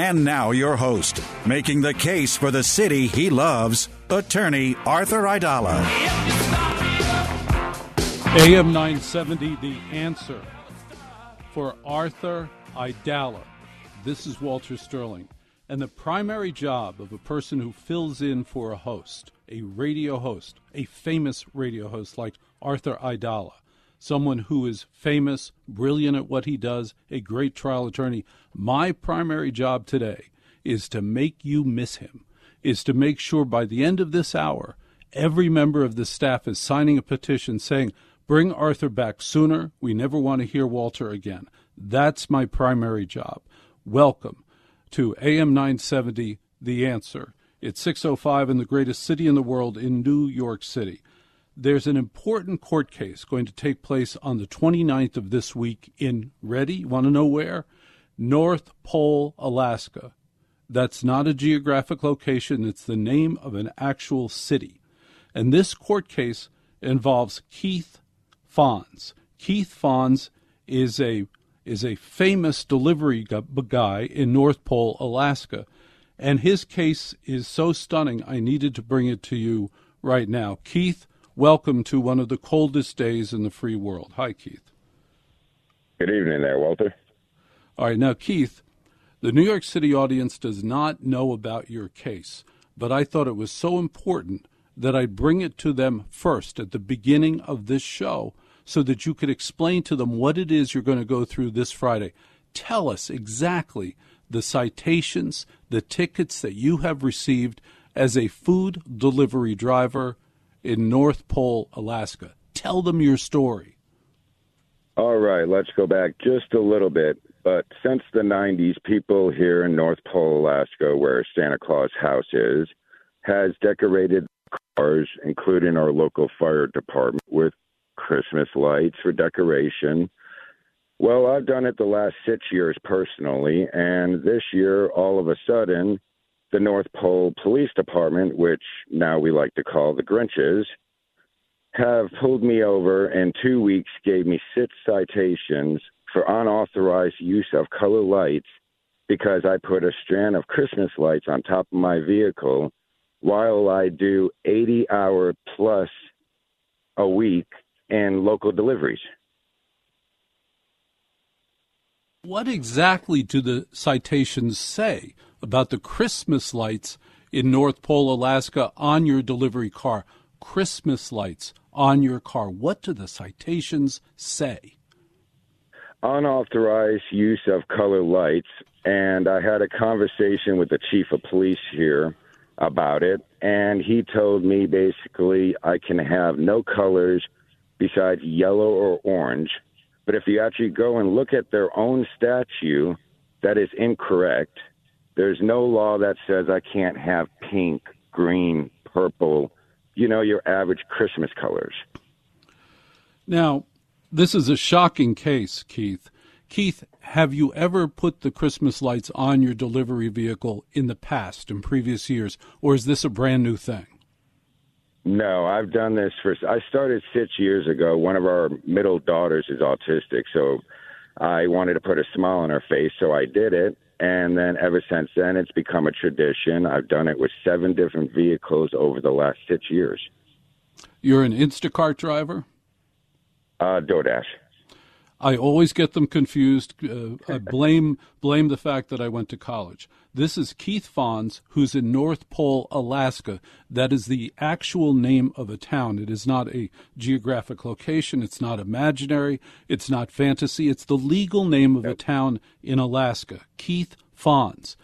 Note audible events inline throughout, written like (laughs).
And now, your host, making the case for the city he loves, attorney Arthur Aidala. AM 970, The Answer for Arthur Aidala. This is Walter Sterling. And the primary job of a person who fills in for a host, a radio host, a famous radio host like Arthur Aidala, someone who is famous, brilliant at what he does, a great trial attorney. My primary job today is to make you miss him, is to make sure by the end of this hour, every member of the staff is signing a petition saying, Bring Arthur back sooner. We never want to hear Walter again. That's my primary job. Welcome to AM 970, The Answer. It's 605 in the greatest city in the world in New York City. There's an important court case going to take place on the 29th of this week in ready, want to know where? North Pole, Alaska. That's not a geographic location, it's the name of an actual city. And this court case involves Keith Fons. Keith Fons is a is a famous delivery guy in North Pole, Alaska, and his case is so stunning. I needed to bring it to you right now. Keith, welcome to one of the coldest days in the free world. Hi, Keith. Good evening, there, Walter. All right, now, Keith, the New York City audience does not know about your case, but I thought it was so important that I'd bring it to them first at the beginning of this show so that you could explain to them what it is you're going to go through this Friday. Tell us exactly the citations, the tickets that you have received as a food delivery driver in North Pole, Alaska. Tell them your story. All right, let's go back just a little bit. But since the 90s, people here in North Pole, Alaska, where Santa Claus house is, has decorated cars, including our local fire department, with Christmas lights for decoration. Well, I've done it the last six years personally, and this year, all of a sudden, the North Pole Police Department, which now we like to call the Grinches, have pulled me over and two weeks gave me six citations for unauthorized use of color lights because I put a strand of Christmas lights on top of my vehicle while I do 80 hour plus a week and local deliveries. What exactly do the citations say about the Christmas lights in North Pole, Alaska on your delivery car? Christmas lights on your car. What do the citations say? Unauthorized use of color lights. And I had a conversation with the chief of police here about it. And he told me basically I can have no colors besides yellow or orange. But if you actually go and look at their own statute, that is incorrect. There's no law that says I can't have pink, green, purple, you know, your average Christmas colors. Now, this is a shocking case, Keith. Keith, have you ever put the Christmas lights on your delivery vehicle in the past, in previous years, or is this a brand new thing? No, I've done this for. I started six years ago. One of our middle daughters is autistic, so I wanted to put a smile on her face, so I did it. And then ever since then, it's become a tradition. I've done it with seven different vehicles over the last six years. You're an Instacart driver? Uh, DoorDash. I always get them confused. Uh, I blame blame the fact that I went to college. This is Keith Fons, who's in North Pole, Alaska. That is the actual name of a town. It is not a geographic location. It's not imaginary. It's not fantasy. It's the legal name of a town in Alaska. Keith Fons.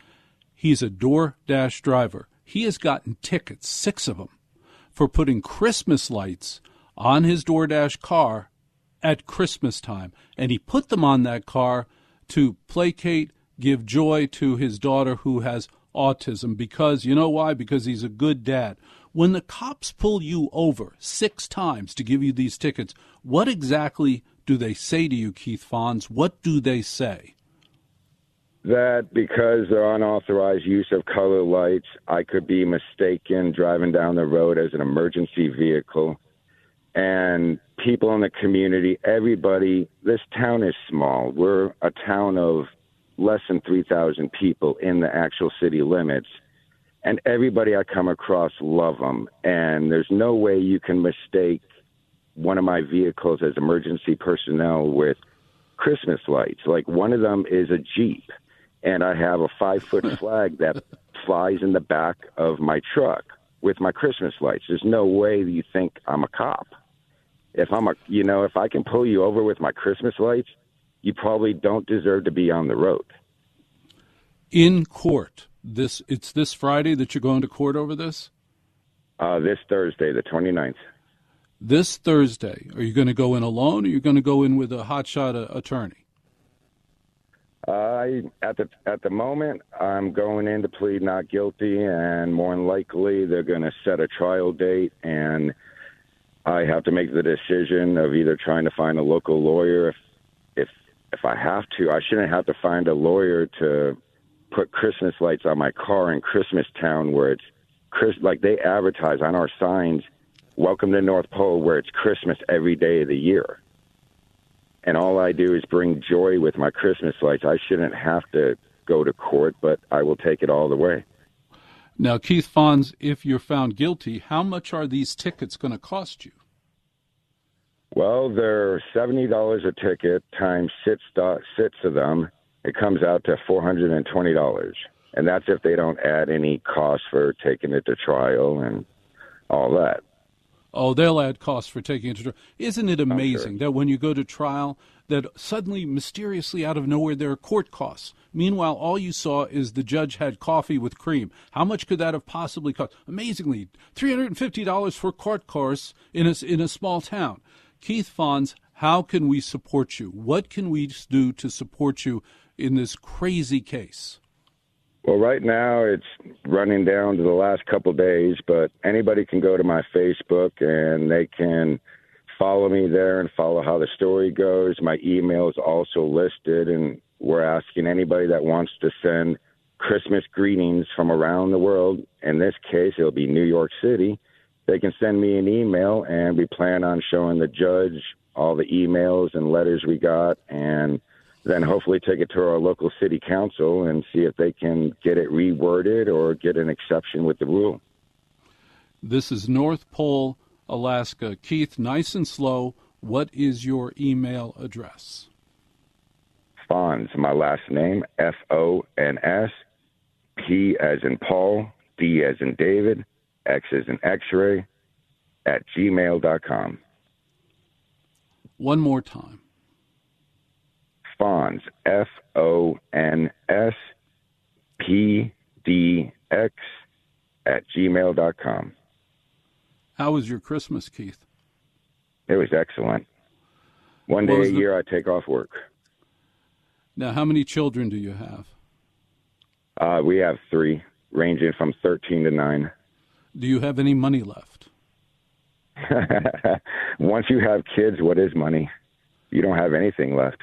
He's a DoorDash driver. He has gotten tickets, six of them, for putting Christmas lights on his DoorDash car at Christmas time. And he put them on that car to placate, give joy to his daughter who has autism because, you know why? Because he's a good dad. When the cops pull you over six times to give you these tickets, what exactly do they say to you, Keith Fons? What do they say? That because they're unauthorized use of color lights, I could be mistaken driving down the road as an emergency vehicle and people in the community, everybody, this town is small. We're a town of less than 3,000 people in the actual city limits. And everybody I come across love them. And there's no way you can mistake one of my vehicles as emergency personnel with Christmas lights. Like one of them is a Jeep, and I have a five foot (laughs) flag that flies in the back of my truck with my Christmas lights. There's no way you think I'm a cop if I'm a, you know, if I can pull you over with my Christmas lights, you probably don't deserve to be on the road. In court, this it's this Friday that you're going to court over this. Uh, this Thursday, the 29th. This Thursday, are you going to go in alone, or are you going to go in with a hotshot uh, attorney? I at the at the moment I'm going in to plead not guilty, and more than likely they're going to set a trial date and I have to make the decision of either trying to find a local lawyer if if if I have to. I shouldn't have to find a lawyer to put Christmas lights on my car in Christmas Town where it's Chris like they advertise on our signs, "Welcome to North Pole," where it's Christmas every day of the year. And all I do is bring joy with my Christmas lights. I shouldn't have to go to court, but I will take it all the way. Now, Keith Fons, if you're found guilty, how much are these tickets going to cost you? Well, they're seventy dollars a ticket times six six of them. It comes out to four hundred and twenty dollars, and that's if they don't add any cost for taking it to trial and all that. Oh, they'll add costs for taking it to trial. Isn't it amazing sure. that when you go to trial, that suddenly, mysteriously, out of nowhere, there are court costs? Meanwhile, all you saw is the judge had coffee with cream. How much could that have possibly cost? Amazingly, three hundred and fifty dollars for court costs in a in a small town. Keith Fons, how can we support you? What can we do to support you in this crazy case? Well, right now it's running down to the last couple days, but anybody can go to my Facebook and they can follow me there and follow how the story goes. My email is also listed, and we're asking anybody that wants to send Christmas greetings from around the world. In this case, it'll be New York City they can send me an email, and we plan on showing the judge all the emails and letters we got, and then hopefully take it to our local city council and see if they can get it reworded or get an exception with the rule. This is North Pole, Alaska. Keith, nice and slow. What is your email address? Fons, my last name, F O N S, P as in Paul, D as in David, X as in X-ray at gmail.com. One more time. Fons, F O N S P D X at gmail.com. How was your Christmas, Keith? It was excellent. One day a the... year I take off work. Now, how many children do you have? Uh, we have three, ranging from 13 to 9. Do you have any money left? (laughs) Once you have kids, what is money? You don't have anything left.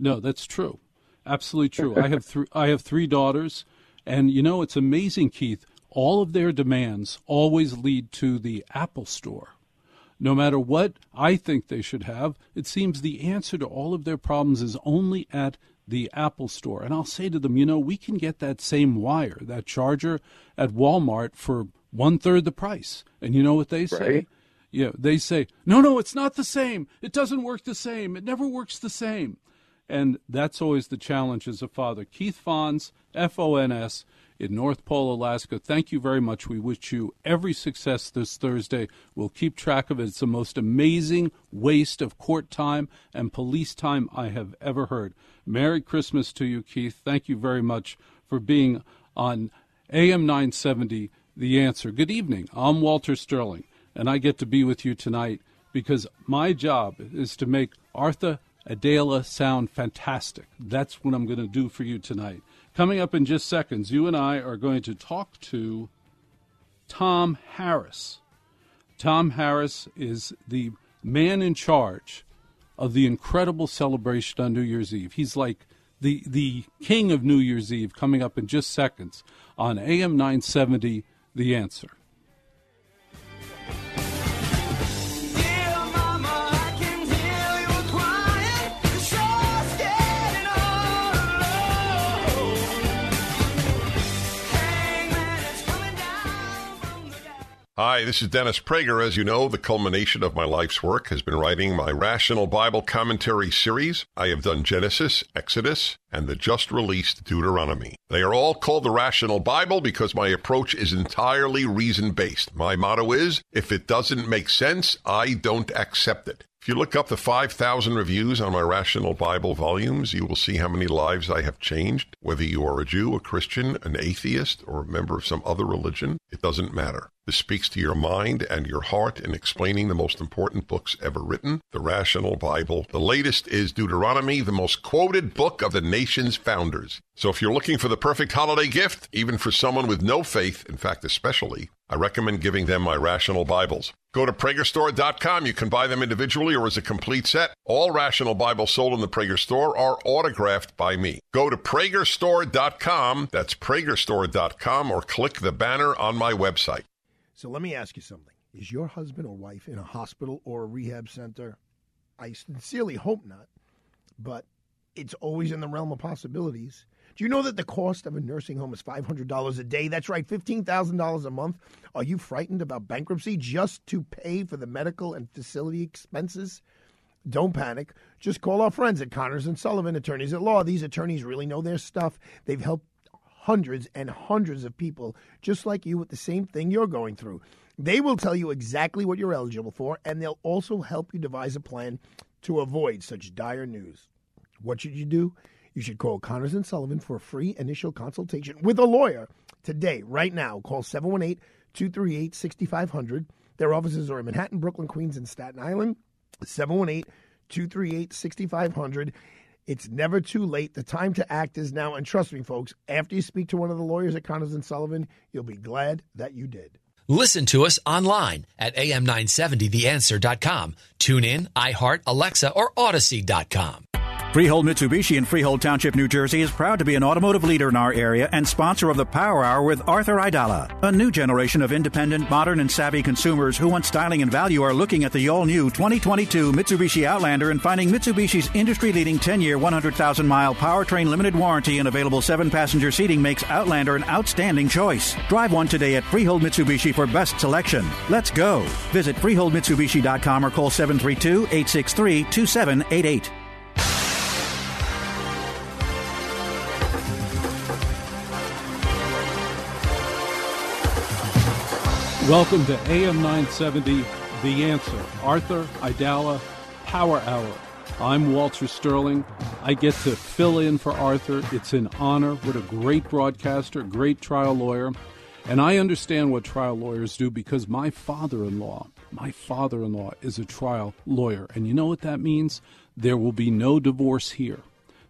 No, that's true. Absolutely true. I have (laughs) three. I have three daughters, and you know it's amazing, Keith. All of their demands always lead to the Apple Store. No matter what I think they should have, it seems the answer to all of their problems is only at the Apple Store. And I'll say to them, you know, we can get that same wire, that charger, at Walmart for one third the price. And you know what they say? Right. know, they say, no, no, it's not the same. It doesn't work the same. It never works the same. And that's always the challenge as a father. Keith Fons, F O N S, in North Pole, Alaska. Thank you very much. We wish you every success this Thursday. We'll keep track of it. It's the most amazing waste of court time and police time I have ever heard. Merry Christmas to you, Keith. Thank you very much for being on AM 970, The Answer. Good evening. I'm Walter Sterling and I get to be with you tonight because my job is to make Arthur Aidala sound fantastic. That's what I'm going to do for you tonight. Coming up in just seconds, you and I are going to talk to Tom Harris. Tom Harris is the man in charge of the incredible celebration on New Year's Eve. He's like the the king of New Year's Eve coming up in just seconds on AM 970 The Answer. Hi, this is Dennis Prager. As you know, the culmination of my life's work has been writing my Rational Bible Commentary series. I have done Genesis, Exodus, and the just released Deuteronomy. They are all called the Rational Bible because my approach is entirely reason based. My motto is if it doesn't make sense, I don't accept it. If you look up the 5,000 reviews on my Rational Bible volumes, you will see how many lives I have changed. Whether you are a Jew, a Christian, an atheist, or a member of some other religion, it doesn't matter. This speaks to your mind and your heart in explaining the most important books ever written, the Rational Bible. The latest is Deuteronomy, the most quoted book of the nation's founders. So if you're looking for the perfect holiday gift, even for someone with no faith, in fact, especially, I recommend giving them my Rational Bibles. Go to PragerStore.com. You can buy them individually or as a complete set. All Rational Bibles sold in the Prager Store are autographed by me. Go to PragerStore.com. That's PragerStore.com or click the banner on my website. So let me ask you something. Is your husband or wife in a hospital or a rehab center? I sincerely hope not, but it's always in the realm of possibilities. Do you know that the cost of a nursing home is $500 a day? That's right, $15,000 a month. Are you frightened about bankruptcy just to pay for the medical and facility expenses? Don't panic. Just call our friends at Connors and Sullivan, attorneys at law. These attorneys really know their stuff. They've helped hundreds and hundreds of people just like you with the same thing you're going through. They will tell you exactly what you're eligible for, and they'll also help you devise a plan to avoid such dire news. What should you do? You should call Connors and Sullivan for a free initial consultation with a lawyer today, right now. Call 718 238 6500. Their offices are in Manhattan, Brooklyn, Queens, and Staten Island. 718 238 6500. It's never too late. The time to act is now. And trust me, folks, after you speak to one of the lawyers at Connors and Sullivan, you'll be glad that you did. Listen to us online at am970theanswer.com. Tune in, iHeart, Alexa, or Audacy.com. Freehold Mitsubishi in Freehold Township, New Jersey is proud to be an automotive leader in our area and sponsor of the Power Hour with Arthur Aidala. A new generation of independent, modern, and savvy consumers who want styling and value are looking at the all new 2022 Mitsubishi Outlander and finding Mitsubishi's industry leading 10 year, 100,000 mile powertrain limited warranty and available 7 passenger seating makes Outlander an outstanding choice. Drive one today at Freehold Mitsubishi for best selection. Let's go. Visit FreeholdMitsubishi.com or call 732 863 2788. Welcome to AM 970, The Answer. Arthur Aidala, Power Hour. I'm Walter Sterling. I get to fill in for Arthur. It's an honor. What a great broadcaster, great trial lawyer. And I understand what trial lawyers do because my father in law, my father in law is a trial lawyer. And you know what that means? There will be no divorce here.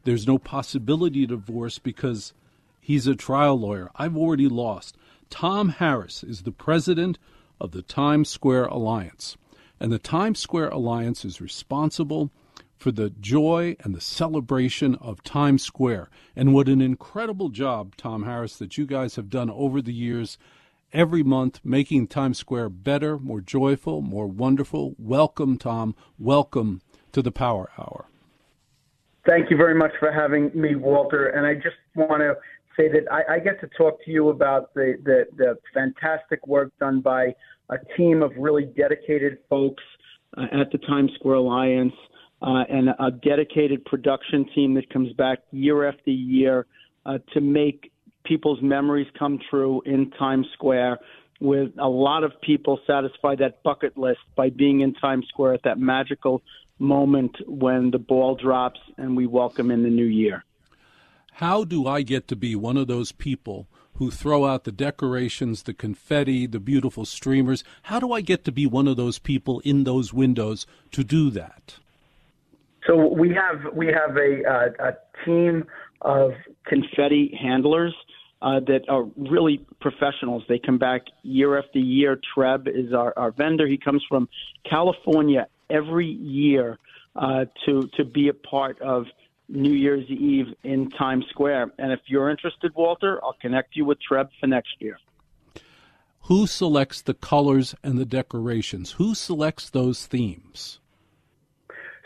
There's no possibility of divorce because he's a trial lawyer. I've already lost. Tom Harris is the president of the Times Square Alliance. And the Times Square Alliance is responsible for the joy and the celebration of Times Square. And what an incredible job, Tom Harris, that you guys have done over the years, every month, making Times Square better, more joyful, more wonderful. Welcome, Tom. Welcome to the Power Hour. Thank you very much for having me, Walter. And I just want to say that I, I get to talk to you about the, the, the fantastic work done by a team of really dedicated folks uh, at the Times Square Alliance uh, and a dedicated production team that comes back year after year uh, to make people's memories come true in Times Square. With a lot of people satisfy that bucket list by being in Times Square at that magical moment when the ball drops and we welcome in the new year. How do I get to be one of those people who throw out the decorations, the confetti, the beautiful streamers? How do I get to be one of those people in those windows to do that? So we have we have a, a team of confetti handlers uh, that are really professionals. They come back year after year. Treb is our, our vendor. He comes from California every year uh, to to be a part of New Year's Eve in Times Square. And if you're interested, Walter, I'll connect you with Treb for next year. Who selects the colors and the decorations? Who selects those themes?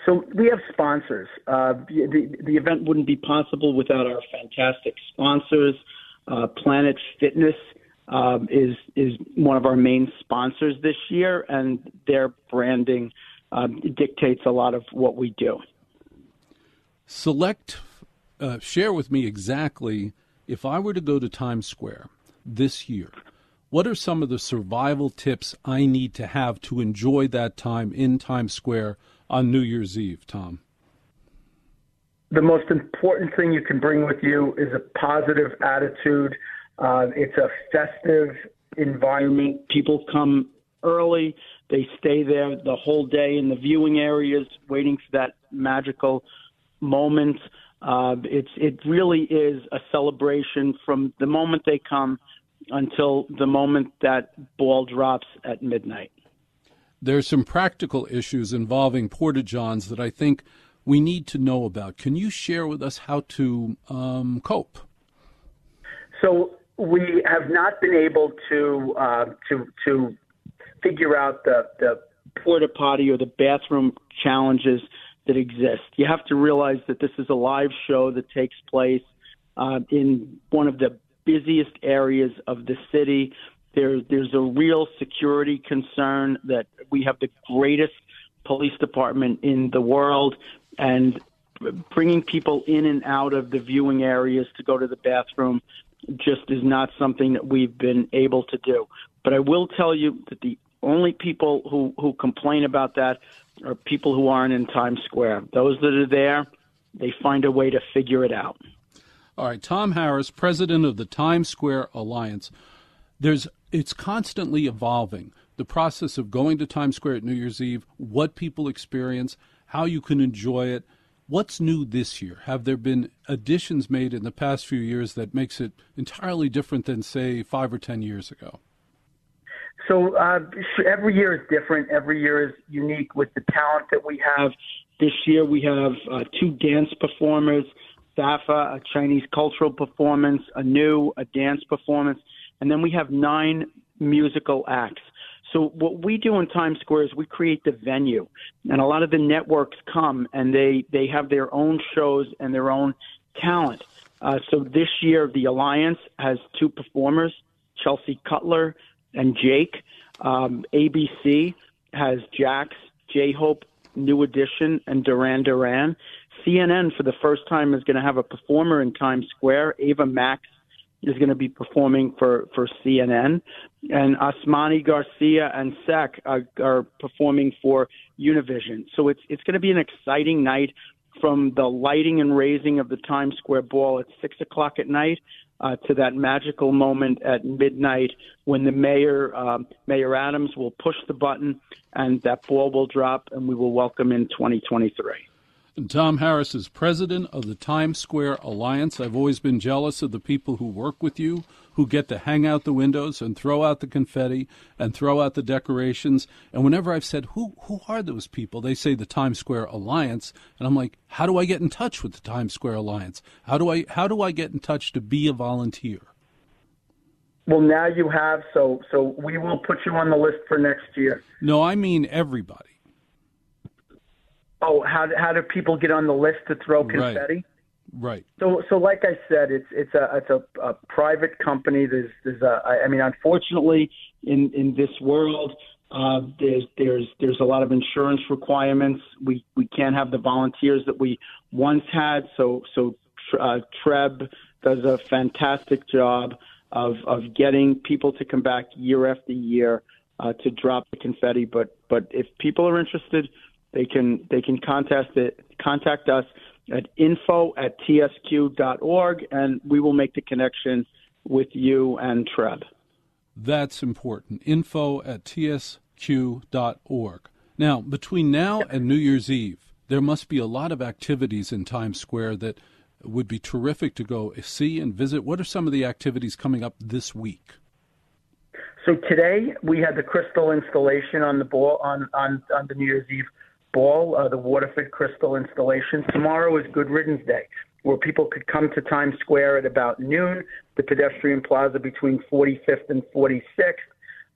So we have sponsors. Uh, the, the event wouldn't be possible without our fantastic sponsors. Uh, Planet Fitness um, is is one of our main sponsors this year, and their branding um, dictates a lot of what we do. Select, uh, share with me exactly if I were to go to Times Square this year. What are some of the survival tips I need to have to enjoy that time in Times Square on New Year's Eve, Tom? The most important thing you can bring with you is a positive attitude. Uh, it's a festive environment. People come early, they stay there the whole day in the viewing areas, waiting for that magical moment. Uh, it's it really is a celebration from the moment they come until the moment that ball drops at midnight. There's some practical issues involving porta johns that I think we need to know about. Can you share with us how to um, cope? So we have not been able to uh, to to figure out the the porta potty or the bathroom challenges that exist. You have to realize that this is a live show that takes place uh, in one of the busiest areas of the city. There, there's a real security concern that we have the greatest police department in the world, and bringing people in and out of the viewing areas to go to the bathroom just is not something that we've been able to do. But I will tell you that the only people who, who complain about that are people who aren't in Times Square. Those that are there, they find a way to figure it out. All right, Tom Harris, president of the Times Square Alliance. There's it's constantly evolving. The process of going to Times Square at New Year's Eve, what people experience, how you can enjoy it. What's new this year? Have there been additions made in the past few years that makes it entirely different than say 5 or 10 years ago? So uh, every year is different. Every year is unique with the talent that we have. This year we have uh, two dance performers, Safa, a Chinese cultural performance, a new a dance performance, and then we have nine musical acts. So what we do in Times Square is we create the venue, and a lot of the networks come and they they have their own shows and their own talent. Uh, so this year the Alliance has two performers, Chelsea Cutler and Jake. Um, ABC has Jax, J Hope, New Edition, and Duran Duran. CNN, for the first time, is going to have a performer in Times Square. Ava Max is going to be performing for, for CNN. And Osmani Garcia and Sek are, are performing for Univision. So it's, it's going to be an exciting night from the lighting and raising of the Times Square ball at 6 o'clock at night uh, to that magical moment at midnight when the mayor, um, Mayor Adams, will push the button and that ball will drop and we will welcome in 2023. And Tom Harris is president of the Times Square Alliance. I've always been jealous of the people who work with you, who get to hang out the windows and throw out the confetti and throw out the decorations. And whenever I've said, who, who are those people? They say the Times Square Alliance. And I'm like, how do I get in touch with the Times Square Alliance? How do I, how do I get in touch to be a volunteer? Well, now you have, so so we will put you on the list for next year. No, I mean everybody. Oh, how how do people get on the list to throw confetti? Right. So, so like I said, it's it's a it's a, a private company. There's there's a I mean, unfortunately, in in this world, uh, there's there's there's a lot of insurance requirements. We we can't have the volunteers that we once had. So so uh, Treb does a fantastic job of of getting people to come back year after year uh, to drop the confetti. But but if people are interested, they can they can contact it contact us at info at tsq.org, and we will make the connection with you and Treb. That's important. Info at tsq.org. Now, between now and New Year's Eve, there must be a lot of activities in Times Square that would be terrific to go see and visit. What are some of the activities coming up this week? So today we had the crystal installation on the ball on on, on the New Year's Eve ball, uh, the Waterford crystal installation. Tomorrow is Good Riddance Day, where people could come to Times Square at about noon, the pedestrian plaza between 45th and 46th,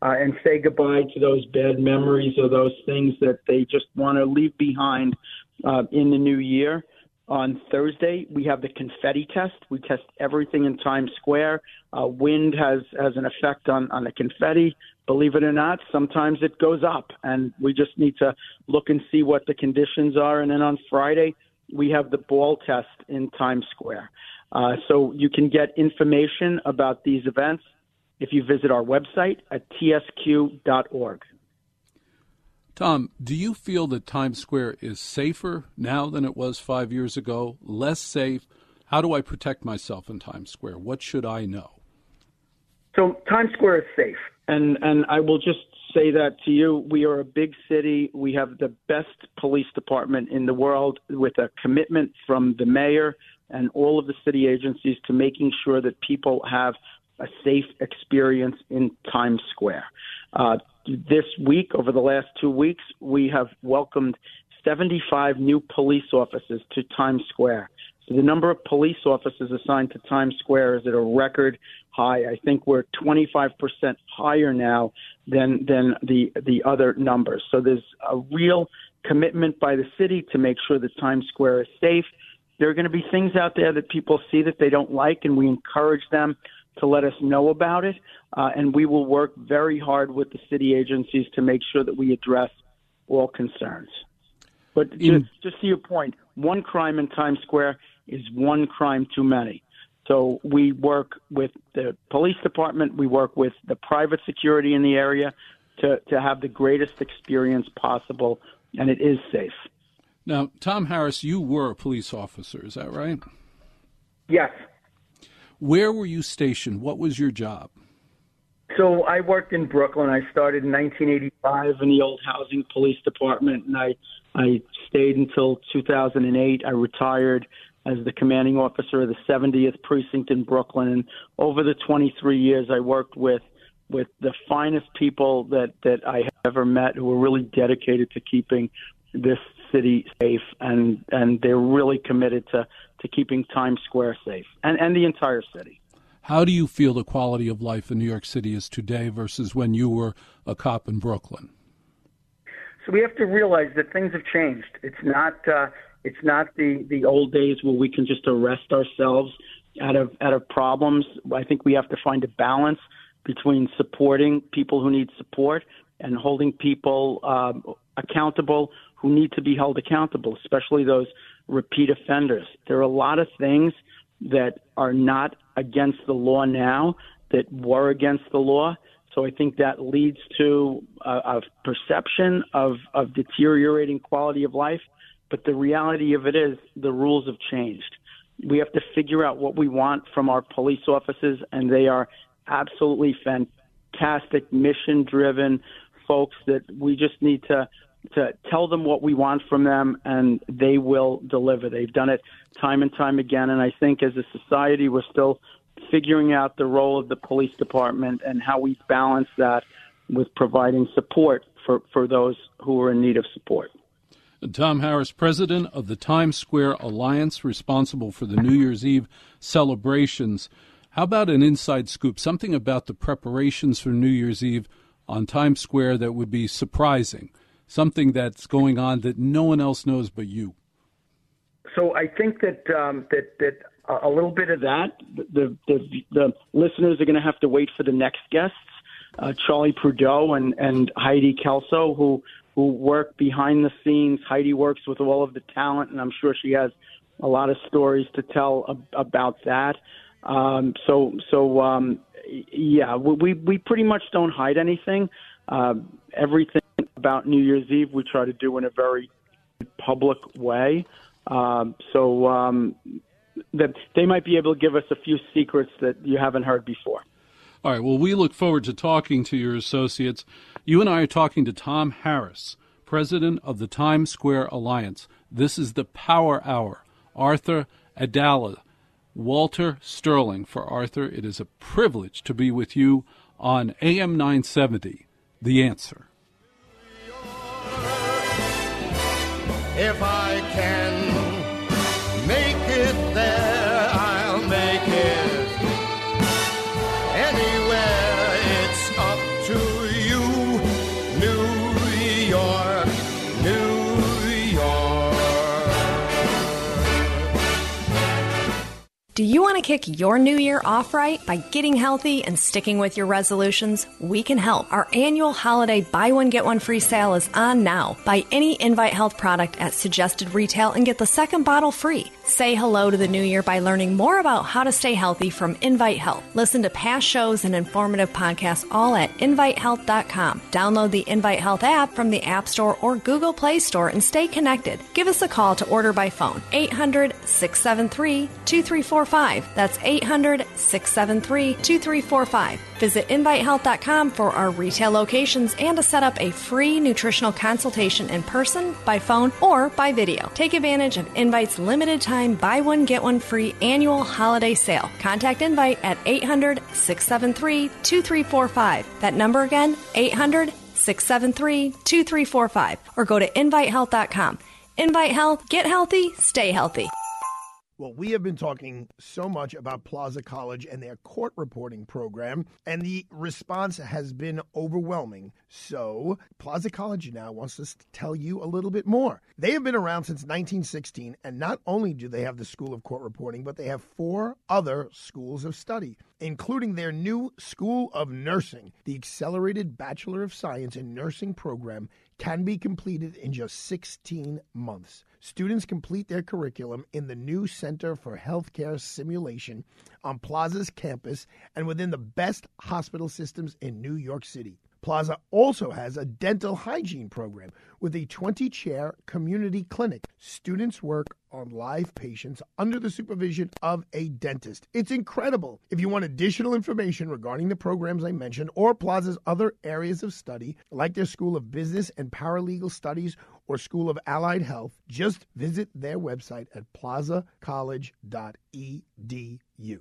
uh, and say goodbye to those bad memories or those things that they just want to leave behind uh, in the new year. On Thursday, we have the confetti test. We test everything in Times Square. Uh, wind has has an effect on on the confetti. Believe it or not, sometimes it goes up, and we just need to look and see what the conditions are. And then on Friday, we have the ball test in Times Square. Uh, so you can get information about these events if you visit our website at tsq.org. Tom, do you feel that Times Square is safer now than it was five years ago? Less safe? How do I protect myself in Times Square? What should I know? So Times Square is safe, and and I will just say that to you. We are a big city. We have the best police department in the world, with a commitment from the mayor and all of the city agencies to making sure that people have a safe experience in Times Square. Uh, this week, over the last two weeks, we have welcomed 75 new police officers to Times Square. So the number of police officers assigned to Times Square is at a record high. I think we're 25% higher now than than the the other numbers. So there's a real commitment by the city to make sure that Times Square is safe. There are going to be things out there that people see that they don't like, and we encourage them to let us know about it. Uh, and we will work very hard with the city agencies to make sure that we address all concerns. But In- just, just to your point, one crime in Times Square is one crime too many. So we work with the police department, we work with the private security in the area to, to have the greatest experience possible, and it is safe. Now, Tom Harris, you were a police officer, is that right? Yes. Where were you stationed? What was your job? So I worked in Brooklyn. I started in 1985 in the old housing police department, and I I stayed until 2008. I retired as the commanding officer of the 70th precinct in Brooklyn, and over the 23 years, I worked with with the finest people that that I have ever met, who were really dedicated to keeping this city safe, and and they're really committed to to keeping Times Square safe and and the entire city. How do you feel the quality of life in New York City is today versus when you were a cop in Brooklyn? So we have to realize that things have changed. It's not uh, it's not the the old days where we can just arrest ourselves out of out of problems. I think we have to find a balance between supporting people who need support and holding people um, accountable who need to be held accountable, especially those repeat offenders. There are a lot of things that are not against the law now that were against the law. So I think that leads to a, a perception of, of deteriorating quality of life. But the reality of it is the rules have changed. We have to figure out what we want from our police officers, and they are absolutely fantastic, mission driven folks that we just need to to tell them what we want from them and they will deliver. They've done it time and time again and I think as a society we're still figuring out the role of the police department and how we balance that with providing support for, for those who are in need of support. Tom Harris, president of the Times Square Alliance, responsible for the New Year's Eve celebrations. How about an inside scoop, something about the preparations for New Year's Eve on Times Square that would be surprising, something that's going on that no one else knows but you? so I think that um, that that a little bit of that. The the, the listeners are going to have to wait for the next guests, uh, Charlie Prideaux and and Heidi Kelso, who who work behind the scenes. Heidi works with all of the talent, and I'm sure she has a lot of stories to tell ab- about that. Um, so so um, yeah, we we pretty much don't hide anything. Uh, everything about New Year's Eve we try to do in a very public way. Um, so um, that they might be able to give us a few secrets that you haven't heard before. All right. Well, we look forward to talking to your associates. You and I are talking to Tom Harris, president of the Times Square Alliance. This is the Power Hour. Arthur Aidala, Walter Sterling. For Arthur, it is a privilege to be with you on AM 970. The answer. If I can Do you want to kick your new year off right by getting healthy and sticking with your resolutions? We can help. Our annual holiday buy one get one free sale is on now. Buy any Invite Health product at suggested retail and get the second bottle free. Say hello to the new year by learning more about how to stay healthy from Invite Health. Listen to past shows and informative podcasts all at invitehealth.com. Download the Invite Health app from the App Store or Google Play Store and stay connected. Give us a call to order by phone. 800 673 2345. That's 800 673 2345. Visit invitehealth.com for our retail locations and to set up a free nutritional consultation in person, by phone, or by video. Take advantage of Invite's limited time buy one get one free annual holiday sale. Contact Invite at 800 673 2345. That number again, 800 673 2345. Or go to invitehealth.com. Invite Health, get healthy, stay healthy. Well, we have been talking so much about Plaza College and their court reporting program, and the response has been overwhelming. So, Plaza College now wants us to tell you a little bit more. They have been around since 1916, and not only do they have the School of Court Reporting, but they have four other schools of study, including their new School of Nursing. The Accelerated Bachelor of Science in Nursing program can be completed in just 16 months. Students complete their curriculum in the new Center for Healthcare Simulation on Plaza's campus and within the best hospital systems in New York City. Plaza also has a dental hygiene program with a 20 chair community clinic. Students work on live patients under the supervision of a dentist. It's incredible. If you want additional information regarding the programs I mentioned or Plaza's other areas of study, like their School of Business and Paralegal Studies or School of Allied Health, just visit their website at plazacollege.edu.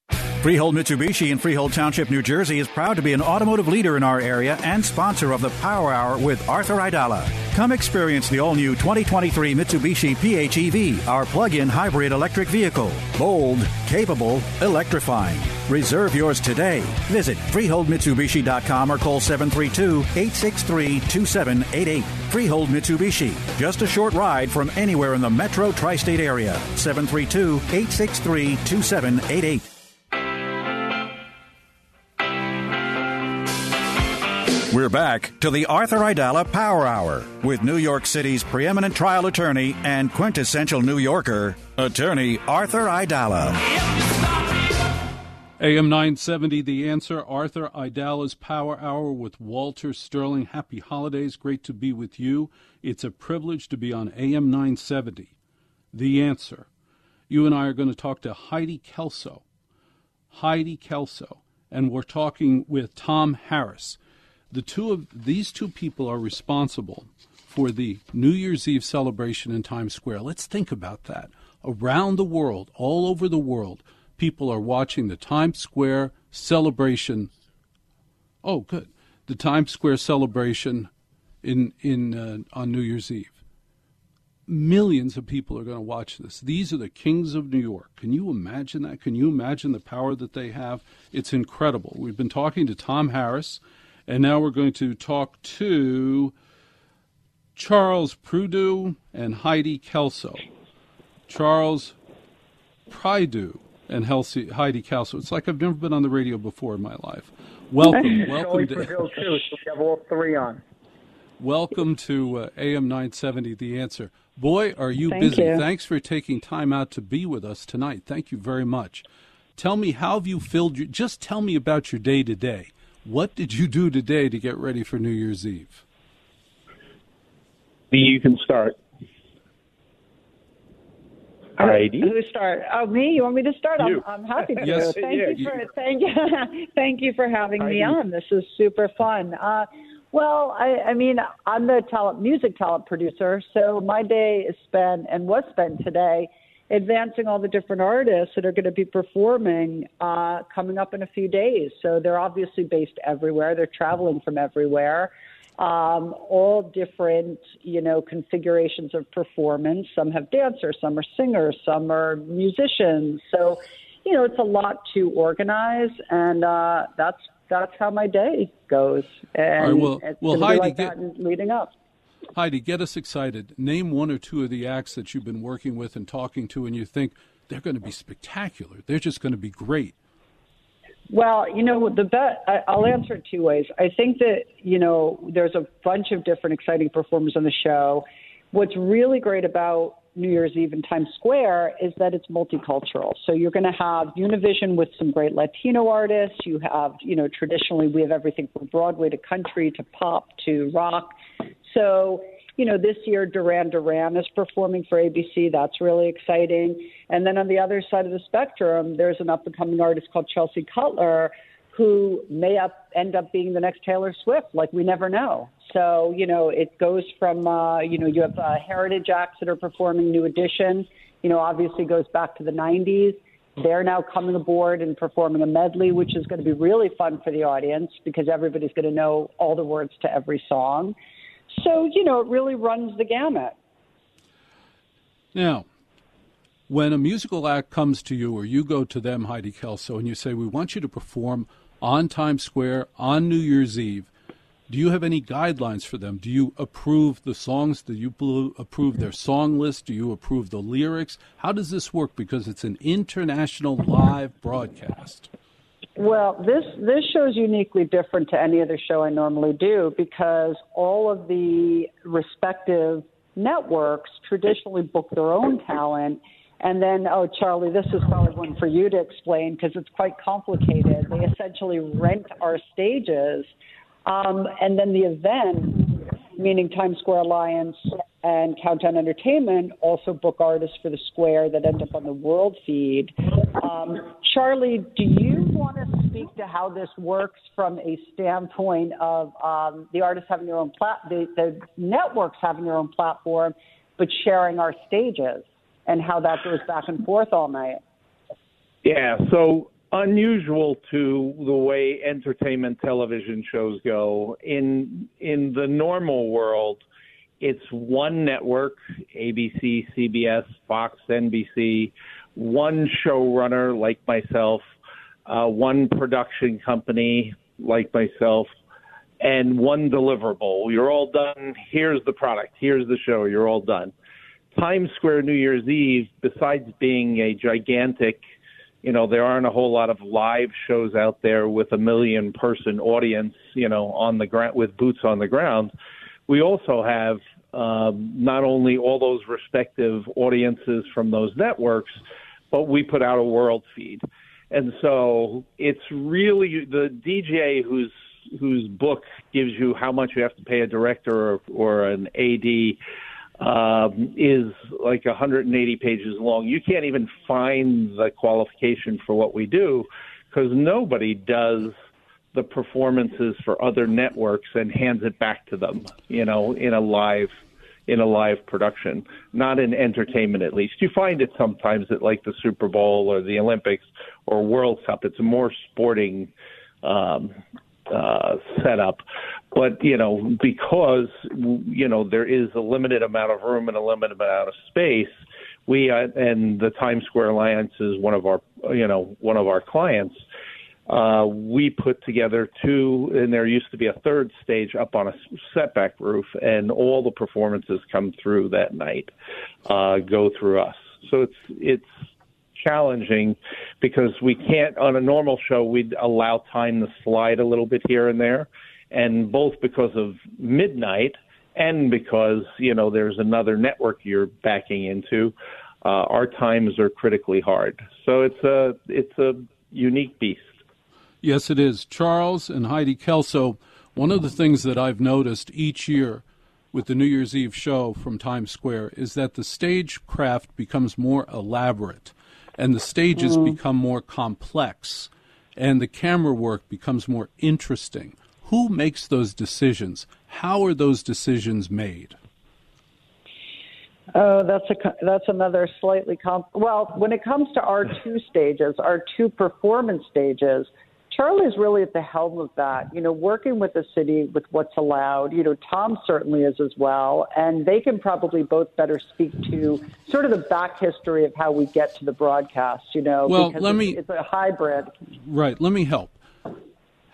Freehold Mitsubishi in Freehold Township, New Jersey is proud to be an automotive leader in our area and sponsor of the Power Hour with Arthur Aidala. Come experience the all new 2023 Mitsubishi PHEV, our plug in hybrid electric vehicle. Bold, capable, electrifying. Reserve yours today. Visit FreeholdMitsubishi.com or call 732 863 2788. Freehold Mitsubishi, just a short ride from anywhere in the metro tri state area. 732 863 2788. We're back to the Arthur Aidala Power Hour with New York City's preeminent trial attorney and quintessential New Yorker, attorney Arthur Aidala. AM 970, The Answer, Arthur Aidala's Power Hour with Walter Sterling. Happy holidays. Great to be with you. It's a privilege to be on AM 970, The Answer. You and I are going to talk to Heidi Kelso. Heidi Kelso. And we're talking with Tom Harris. The two of these two people are responsible for the New Year's Eve celebration in Times Square. Let's think about that. Around the world, all over the world, people are watching the Times Square celebration. Oh, good. The Times Square celebration in in uh, on New Year's Eve. Millions of people are going to watch this. These are the kings of New York. Can you imagine that? Can you imagine the power that they have? It's incredible. We've been talking to Tom Harris, And now we're going to talk to Charles Prideaux and Heidi Kelso. Charles Prideaux and Heidi Kelso. It's like I've never been on the radio before in my life. Welcome, (laughs) welcome to. Too, so we have all three on. Welcome to uh, AM 970, The Answer. Boy, are you Thank busy. you. Thanks for taking time out to be with us tonight. Thank you very much. Tell me, how have you filled your, just tell me about your day to day. What did you do today to get ready for New Year's Eve? You can start. Heidi. Who start? Oh, me? You want me to start? You. I'm, I'm happy to. Yes. Thank Yeah, you for you. thank you (laughs) thank you for having me on. This is super fun. Uh, well, I, I mean, I'm the talent music talent producer, so my day is spent and was spent today advancing all the different artists that are going to be performing uh, coming up in a few days. So they're obviously based everywhere. They're traveling from everywhere um, all different, you know, configurations of performance. Some have dancers, some are singers, some are musicians. So, you know, it's a lot to organize, and uh, that's that's how my day goes. And right, well- it's well, Heidi, like get- that leading up. Heidi, get us excited. Name one or two of the acts that you've been working with and talking to, and you think they're going to be spectacular. They're just going to be great. Well, you know, the bet I, I'll answer it two ways. I think that you know there's a bunch of different exciting performers on the show. What's really great about New Year's Eve in Times Square is that it's multicultural. So you're going to have Univision with some great Latino artists. You have, you know, traditionally we have everything from Broadway to country to pop to rock. So, you know, this year Duran Duran is performing for ABC. That's really exciting. And then on the other side of the spectrum, there's an up and coming artist called Chelsea Cutler who may up, end up being the next Taylor Swift. Like we never know. So, you know, it goes from, uh, you know, you have uh, Heritage acts that are performing New Edition, you know, obviously goes back to the 90s. They're now coming aboard and performing a medley, which is going to be really fun for the audience because everybody's going to know all the words to every song. So, you know, it really runs the gamut. Now, when a musical act comes to you or you go to them, Heidi Kelso, and you say, We want you to perform on Times Square on New Year's Eve, do you have any guidelines for them? Do you approve the songs? Do you approve their song list? Do you approve the lyrics? How does this work? Because it's an international live broadcast. Well, this this show is uniquely different to any other show I normally do because all of the respective networks traditionally book their own talent. And then, oh, Charlie, this is probably one for you to explain because it's quite complicated. They essentially rent our stages, um, and then the event, meaning Times Square Alliance and Countdown Entertainment, also book artists for the Square that end up on the World feed. Um, Charlie, do you want to speak to how this works from a standpoint of um, the artists having their own plat, the, the networks having their own platform, but sharing our stages, and how that goes back and forth all night? Yeah, so unusual to the way entertainment television shows go. In in the normal world, it's one network, ABC, CBS, Fox, NBC, one showrunner like myself, uh, one production company like myself, and one deliverable. You're all done. Here's the product. Here's the show. You're all done. Times Square New Year's Eve, besides being a gigantic, you know, there aren't a whole lot of live shows out there with a million person audience, you know, on the ground with boots on the ground. We also have um, not only all those respective audiences from those networks, but we put out a world feed. And so it's really the DGA whose whose book gives you how much you have to pay a director or, or an AD um, is like 180 pages long. You can't even find the qualification for what we do because nobody does the performances for other networks and hands it back to them, you know, in a live in a live production, not in entertainment at least. You find it sometimes at like the Super Bowl or the Olympics or World Cup. It's a more sporting um, uh, setup. But you know, because you know there is a limited amount of room and a limited amount of space, we uh, and the Times Square Alliance is one of our you know one of our clients. Uh, we put together two, and there used to be a third stage up on a setback roof, and all the performances come through that night, uh, go through us. So it's it's challenging because we can't on a normal show we'd allow time to slide a little bit here and there, and both because of midnight and because you know there's another network you're backing into. Uh, our times are critically hard, so it's a it's a unique beast. Yes, it is. Charles and Heidi Kelso, one of the things that I've noticed each year with the New Year's Eve show from Times Square is that the stagecraft becomes more elaborate and the stages Mm. become more complex and the camera work becomes more interesting. Who makes those decisions? How are those decisions made? Oh, that's a that's another slightly comp. Well, when it comes to our two stages, our two performance stages, Charlie's really at the helm of that. You know, working with the city with what's allowed. You know, Tom certainly is as well, and they can probably both better speak to sort of the back history of how we get to the broadcast. You know, Well, because let it's, me- it's a hybrid. Right, let me help.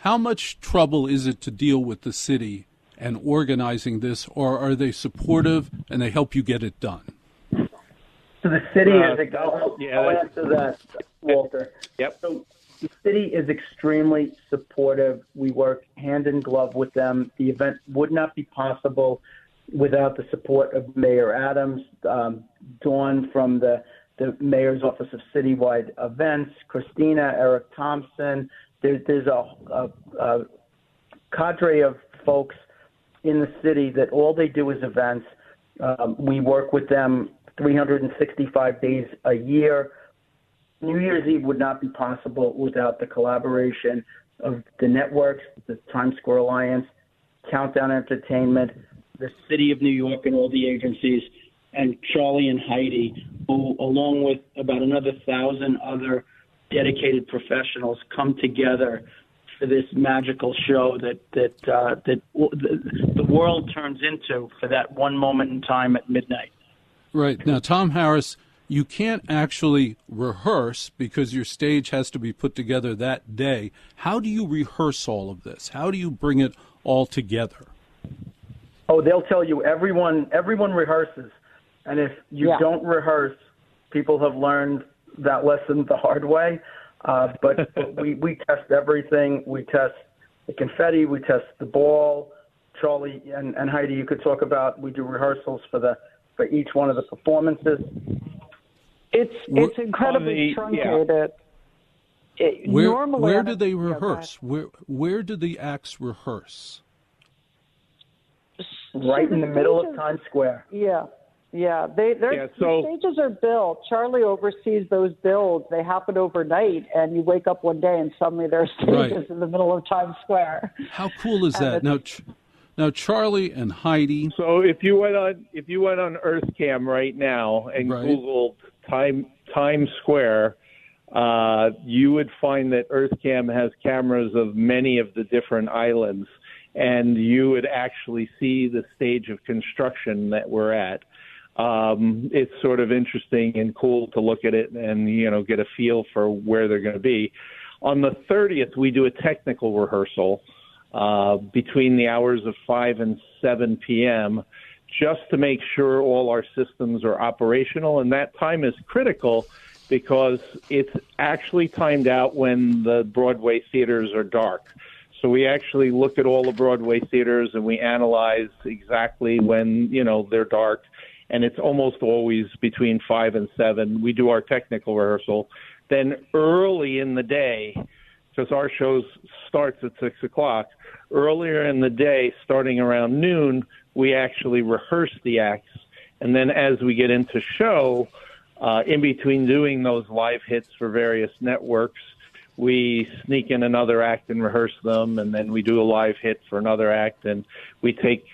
How much trouble is it to deal with the city and organizing this, or are they supportive and they help you get it done? So the city Uh, is. I'll, yeah, I'll answer that, Walter. Yep. So the city is extremely supportive. We work hand in glove with them. The event would not be possible without the support of Mayor Adams, um, Dawn from the the mayor's office of citywide events, Christina, Eric Thompson. There, there's a, a, a cadre of folks in the city that all they do is events. Um, we work with them 365 days a year. New Year's Eve would not be possible without the collaboration of the networks, the Times Square Alliance, Countdown Entertainment, the City of New York, and all the agencies, and Charlie and Heidi, who, along with about another thousand other dedicated professionals, come together for this magical show that that uh, that the, the world turns into for that one moment in time at midnight. Right. Now, Tom Harris, you can't actually rehearse because your stage has to be put together that day. How do you rehearse all of this? How do you bring it all together? Oh, they'll tell you everyone everyone rehearses, and if you Yeah. don't rehearse, people have learned that lesson the hard way. Uh, but, but (laughs) we we test everything. We test the confetti. We test the ball. Charlie and, and Heidi, you could talk about. We do rehearsals for the for each one of the performances. It's it's incredibly On the- yeah. truncated. It- Where, normally where do they yeah, go rehearse? Where where do the acts rehearse? Right in the middle of Times Square. Yeah, yeah. They they're, Yeah, so- the stages are built. Charlie oversees those builds. They happen overnight, and you wake up one day and suddenly there are stages Right. in the middle of Times Square. How cool is that? Now, Ch- now Charlie and Heidi. So if you went on if you went on EarthCam right now and Right. Googled time Times Square, uh, you would find that EarthCam has cameras of many of the different islands, and you would actually see the stage of construction that we're at. Um, it's sort of interesting and cool to look at it and you know get a feel for where they're going to be. On the 30th, we do a technical rehearsal uh, between the hours of 5 and 7 p.m. just to make sure all our systems are operational. And that time is critical because it's actually timed out when the Broadway theaters are dark. So we actually look at all the Broadway theaters and we analyze exactly when, you know, they're dark. And it's almost always between 5 and 7. We do our technical rehearsal. Then early in the day, because our show starts at six o'clock. Earlier in the day, starting around noon, we actually rehearse the acts, and then as we get into show, uh, in between doing those live hits for various networks, we sneak in another act and rehearse them, and then we do a live hit for another act, and we take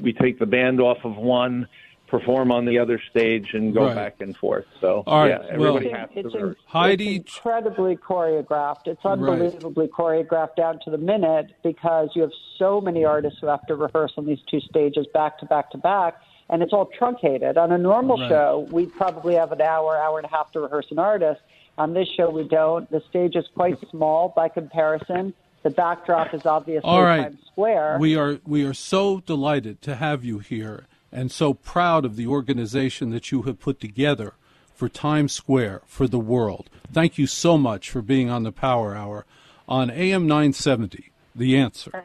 we take the band off of one, perform on the other stage, and go Right. back and forth. So All right, yeah, everybody well- has to It's, rehearse. Heidi- it's incredibly choreographed. It's unbelievably choreographed down to the minute because you have so many artists who have to rehearse on these two stages back to back to back. and it's all truncated. On a normal Right. show, we'd probably have an hour, hour and a half to rehearse an artist. On this show, we don't. The stage is quite (laughs) small by comparison. The backdrop is obviously All right. Times Square. We are we are so delighted to have you here and so proud of the organization that you have put together for Times Square for the world. Thank you so much for being on the Power Hour on AM 970. The answer.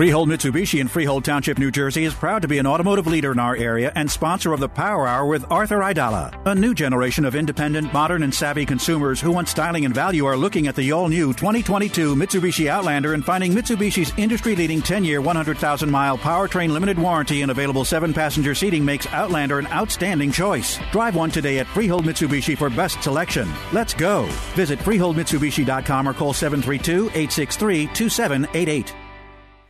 Freehold Mitsubishi in Freehold Township, New Jersey is proud to be an automotive leader in our area and sponsor of the Power Hour with Arthur Aidala. A new generation of independent, modern, and savvy consumers who want styling and value are looking at the all new 2022 Mitsubishi Outlander and finding Mitsubishi's industry leading 10 year, 100,000 mile powertrain limited warranty and available 7 passenger seating makes Outlander an outstanding choice. Drive one today at Freehold Mitsubishi for best selection. Let's go. Visit FreeholdMitsubishi.com or call 732 863 2788.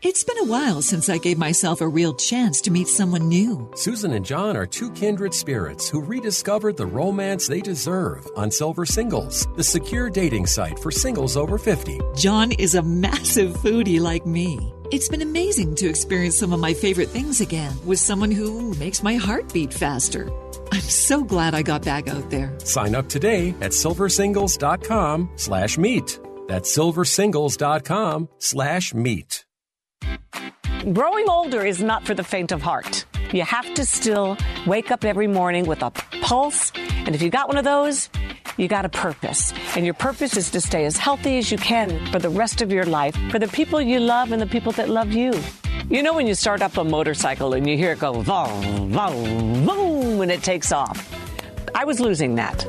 It's been a while since I gave myself a real chance to meet someone new. Susan and John are two kindred spirits who rediscovered the romance they deserve on Silver Singles, the secure dating site for singles over 50. John is a massive foodie like me. It's been amazing to experience some of my favorite things again with someone who makes my heart beat faster. I'm so glad I got back out there. Sign up today at silversingles.com slash meet. That's silversingles.com slash meet. Growing older is not for the faint of heart. You have to still wake up every morning with a pulse, and if you got one of those, you got a purpose. And your purpose is to stay as healthy as you can for the rest of your life, for the people you love and the people that love you. You know when you start up a motorcycle and you hear it go boom, boom, boom when it takes off. I was losing that.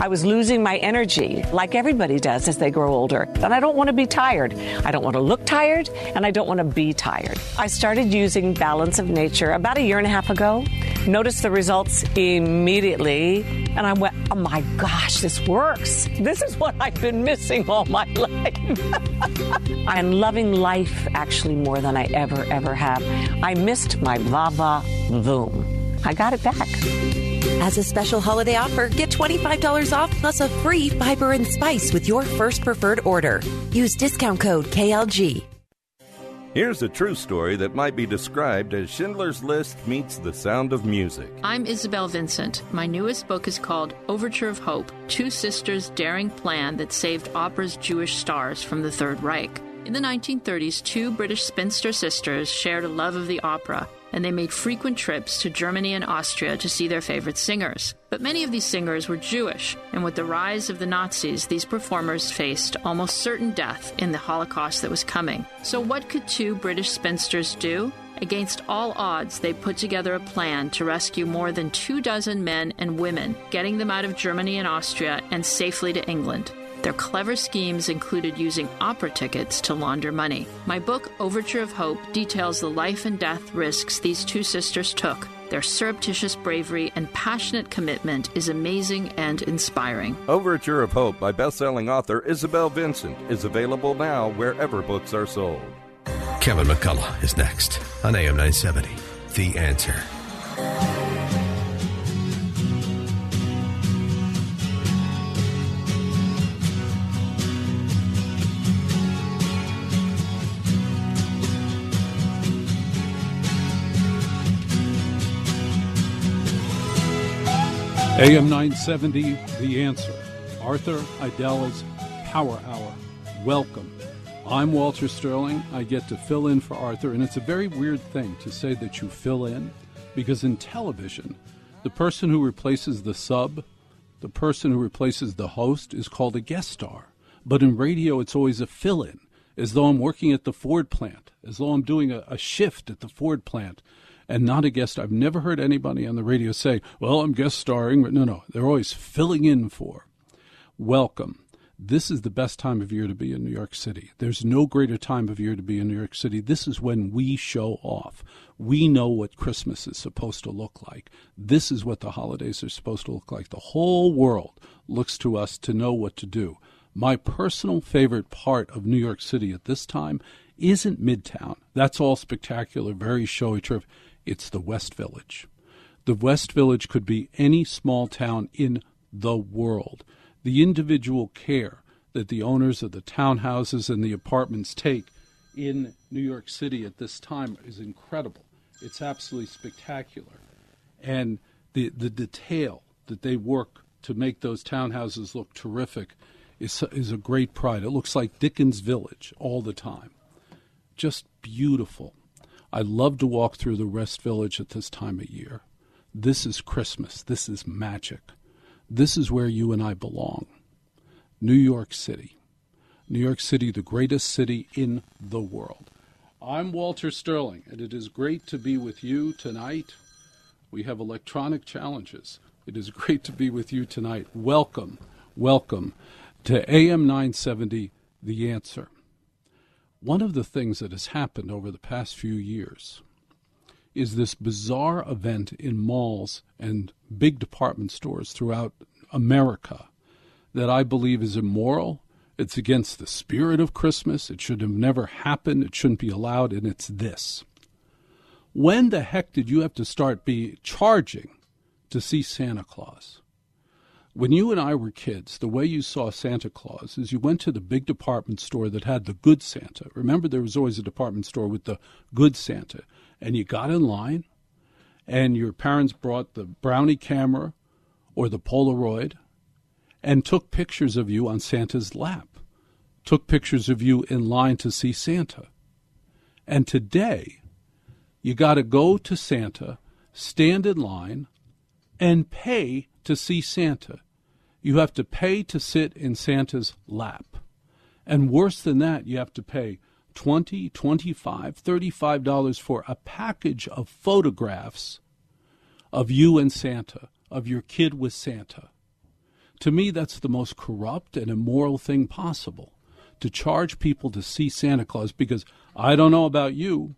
I was losing my energy like everybody does as they grow older. And I don't want to be tired. I don't want to look tired and I don't want to be tired. I started using Balance of Nature about a year and a half ago. Noticed the results immediately and I went, "Oh my gosh, this works. This is what I've been missing all my (laughs) life." (laughs) I'm loving life actually more than I ever ever have. I missed my Vava Voom. I got it back. As a special holiday offer, get $25 off plus a free fiber and spice with your first preferred order. Use discount code KLG. Here's a true story that might be described as Schindler's List meets the sound of music. I'm Isabel Vincent. My newest book is called Overture of Hope Two Sisters' Daring Plan That Saved Opera's Jewish Stars from the Third Reich. In the 1930s, two British spinster sisters shared a love of the opera, and they made frequent trips to Germany and Austria to see their favorite singers. But many of these singers were Jewish, and with the rise of the Nazis, these performers faced almost certain death in the Holocaust that was coming. So, what could two British spinsters do? Against all odds, they put together a plan to rescue more than two dozen men and women, getting them out of Germany and Austria and safely to England. Their clever schemes included using opera tickets to launder money. My book, Overture of Hope, details the life and death risks these two sisters took. Their surreptitious bravery and passionate commitment is amazing and inspiring. Overture of Hope by best-selling author Isabel Vincent is available now wherever books are sold. Kevin McCullough is next on AM 970. The answer. AM 970, The Answer. Arthur Aidala's Power Hour. Welcome. I'm Walter Sterling. I get to fill in for Arthur, and it's a very weird thing to say that you fill in because in television, the person who replaces the sub, the person who replaces the host, is called a guest star. But in radio, it's always a fill in, as though I'm working at the Ford plant, as though I'm doing a, a shift at the Ford plant and not a guest. I've never heard anybody on the radio say, Well, I'm guest starring. But no, no, they're always filling in for. Welcome. This is the best time of year to be in New York City. There's no greater time of year to be in New York City. This is when we show off. We know what Christmas is supposed to look like. This is what the holidays are supposed to look like. The whole world looks to us to know what to do. My personal favorite part of New York City at this time isn't Midtown. That's all spectacular, very showy, terrific. It's the West Village. The West Village could be any small town in the world. The individual care, that the owners of the townhouses and the apartments take in New York City at this time is incredible. It's absolutely spectacular. And the, the detail that they work to make those townhouses look terrific is, is a great pride. It looks like Dickens Village all the time. Just beautiful. I love to walk through the West Village at this time of year. This is Christmas. This is magic. This is where you and I belong. New York City. New York City, the greatest city in the world. I'm Walter Sterling, and it is great to be with you tonight. We have electronic challenges. It is (laughs) great to be with you tonight. Welcome, welcome to AM 970, The Answer. One of the things that has happened over the past few years is this bizarre event in malls and big department stores throughout America that I believe is immoral. It's against the spirit of Christmas. It should have never happened. It shouldn't be allowed. And it's this. When the heck did you have to start be charging to see Santa Claus? When you and I were kids, the way you saw Santa Claus is you went to the big department store that had the good Santa. Remember, there was always a department store with the good Santa. And you got in line, and your parents brought the brownie camera or the Polaroid and took pictures of you on Santa's lap, took pictures of you in line to see Santa. And today, you got to go to Santa, stand in line, and pay to see Santa. You have to pay to sit in Santa's lap. And worse than that, you have to pay 20 25 35 dollars for a package of photographs of you and Santa, of your kid with Santa. To me, that's the most corrupt and immoral thing possible to charge people to see Santa Claus because I don't know about you,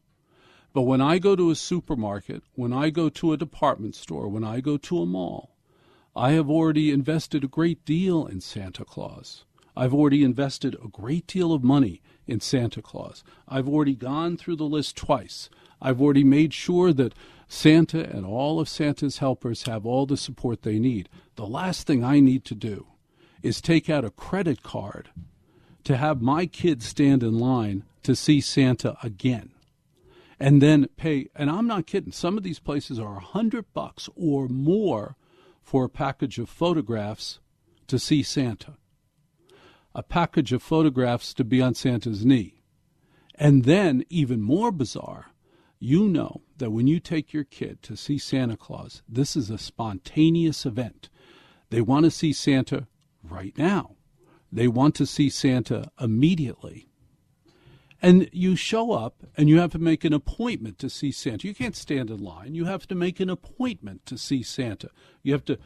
but when I go to a supermarket, when I go to a department store, when I go to a mall, I have already invested a great deal in Santa Claus. I've already invested a great deal of money in Santa Claus. I've already gone through the list twice. I've already made sure that Santa and all of Santa's helpers have all the support they need. The last thing I need to do is take out a credit card to have my kids stand in line to see Santa again and then pay and I'm not kidding some of these places are a hundred bucks or more for a package of photographs to see Santa, a package of photographs to be on Santa's knee. And then, even more bizarre, you know that when you take your kid to see Santa Claus, this is a spontaneous event. They want to see Santa right now. They want to see Santa immediately. And you show up and you have to make an appointment to see Santa. You can't stand in line. You have to make an appointment to see Santa. You have to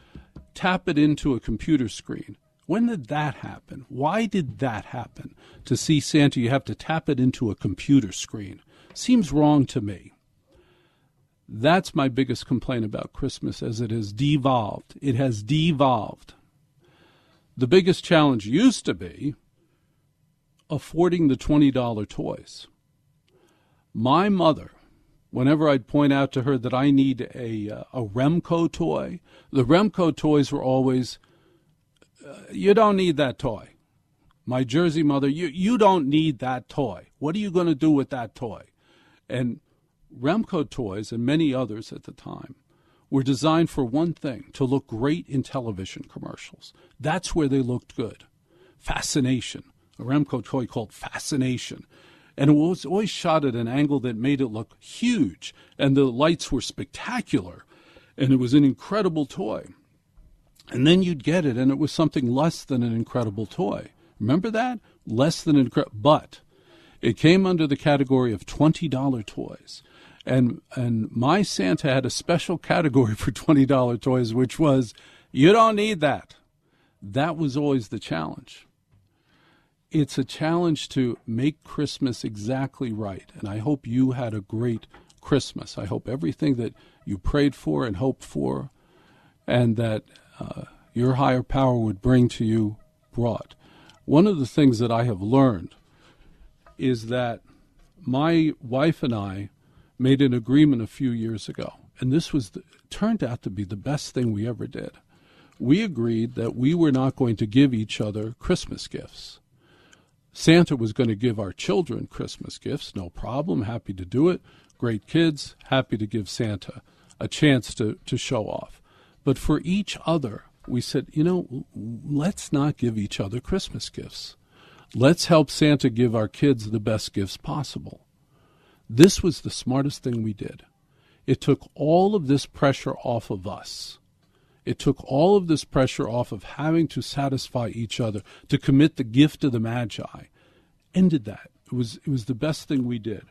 tap it into a computer screen. When did that happen? Why did that happen? To see Santa, you have to tap it into a computer screen. Seems wrong to me. That's my biggest complaint about Christmas as it has devolved. It has devolved. The biggest challenge used to be affording the $20 toys. My mother, whenever I'd point out to her that I need a, uh, a Remco toy, the Remco toys were always, uh, you don't need that toy. My Jersey mother, you, you don't need that toy. What are you going to do with that toy? And Remco toys and many others at the time were designed for one thing to look great in television commercials. That's where they looked good. Fascination a Remco toy called Fascination. And it was always shot at an angle that made it look huge, and the lights were spectacular, and it was an incredible toy. And then you'd get it, and it was something less than an incredible toy. Remember that? Less than incredible. But it came under the category of $20 toys. And, and my Santa had a special category for $20 toys, which was, you don't need that. That was always the challenge it's a challenge to make Christmas exactly right. And I hope you had a great Christmas. I hope everything that you prayed for and hoped for and that uh, your higher power would bring to you brought. One of the things that I have learned is that my wife and I made an agreement a few years ago, and this was the, turned out to be the best thing we ever did. we agreed that we were not going to give each other Christmas gifts. Santa was going to give our children Christmas gifts, no problem, happy to do it. Great kids, happy to give Santa a chance to, to show off. But for each other, we said, you know, let's not give each other Christmas gifts. Let's help Santa give our kids the best gifts possible. This was the smartest thing we did. It took all of this pressure off of us. It took all of this pressure off of having to satisfy each other, to commit the gift of the Magi. Ended that. It was, it was the best thing we did.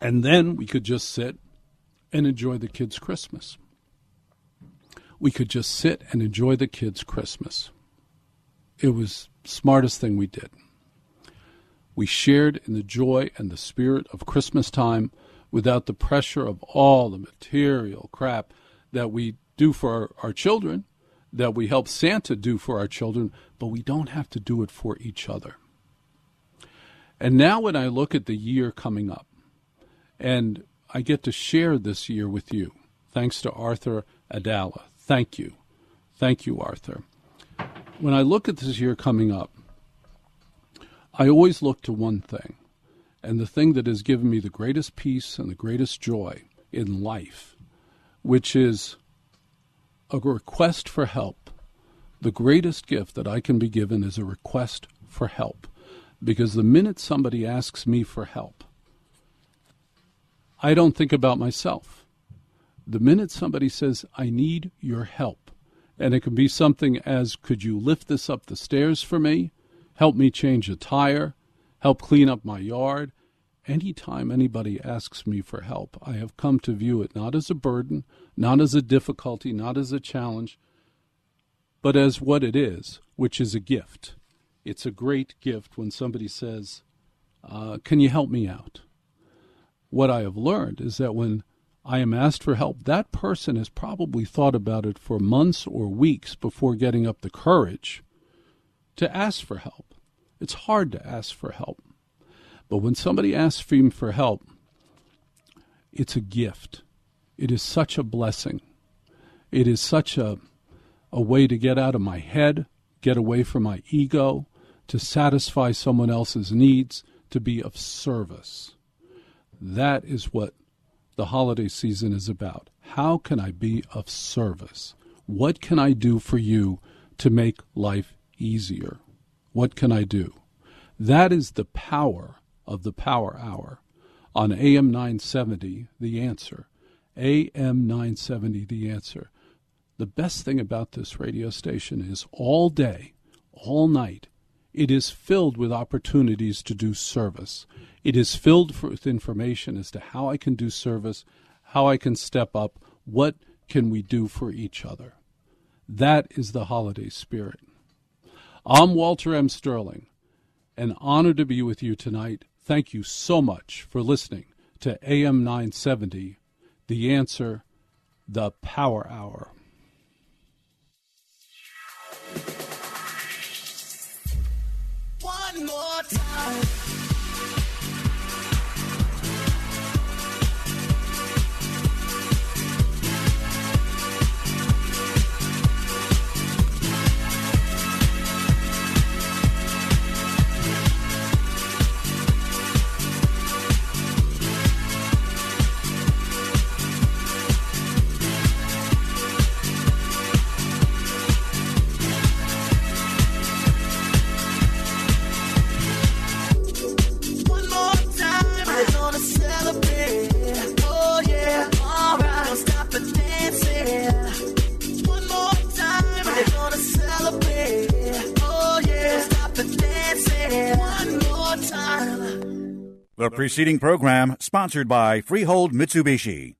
And then we could just sit and enjoy the kids' Christmas. We could just sit and enjoy the kids' Christmas. It was smartest thing we did. We shared in the joy and the spirit of Christmas time without the pressure of all the material crap that we do for our, our children, that we help Santa do for our children, but we don't have to do it for each other. And now, when I look at the year coming up, and I get to share this year with you, thanks to Arthur Aidala. Thank you. Thank you, Arthur. When I look at this year coming up, I always look to one thing, and the thing that has given me the greatest peace and the greatest joy in life, which is a request for help. The greatest gift that I can be given is a request for help. Because the minute somebody asks me for help, I don't think about myself. The minute somebody says, I need your help, and it can be something as, could you lift this up the stairs for me? Help me change a tire? Help clean up my yard? Anytime anybody asks me for help, I have come to view it not as a burden, not as a difficulty, not as a challenge, but as what it is, which is a gift. It's a great gift when somebody says, uh, Can you help me out? What I have learned is that when I am asked for help, that person has probably thought about it for months or weeks before getting up the courage to ask for help. It's hard to ask for help. But when somebody asks me for help, it's a gift. It is such a blessing. It is such a, a way to get out of my head, get away from my ego, to satisfy someone else's needs, to be of service. That is what the holiday season is about. How can I be of service? What can I do for you to make life easier? What can I do? That is the power of the Power Hour on AM 970, The Answer. AM 970, The Answer. The best thing about this radio station is all day, all night, it is filled with opportunities to do service. It is filled with information as to how I can do service, how I can step up, what can we do for each other. That is the holiday spirit. I'm Walter M. Sterling. An honor to be with you tonight. Thank you so much for listening to AM 970, The Answer, The Power Hour. One more time. Preceding program sponsored by Freehold Mitsubishi.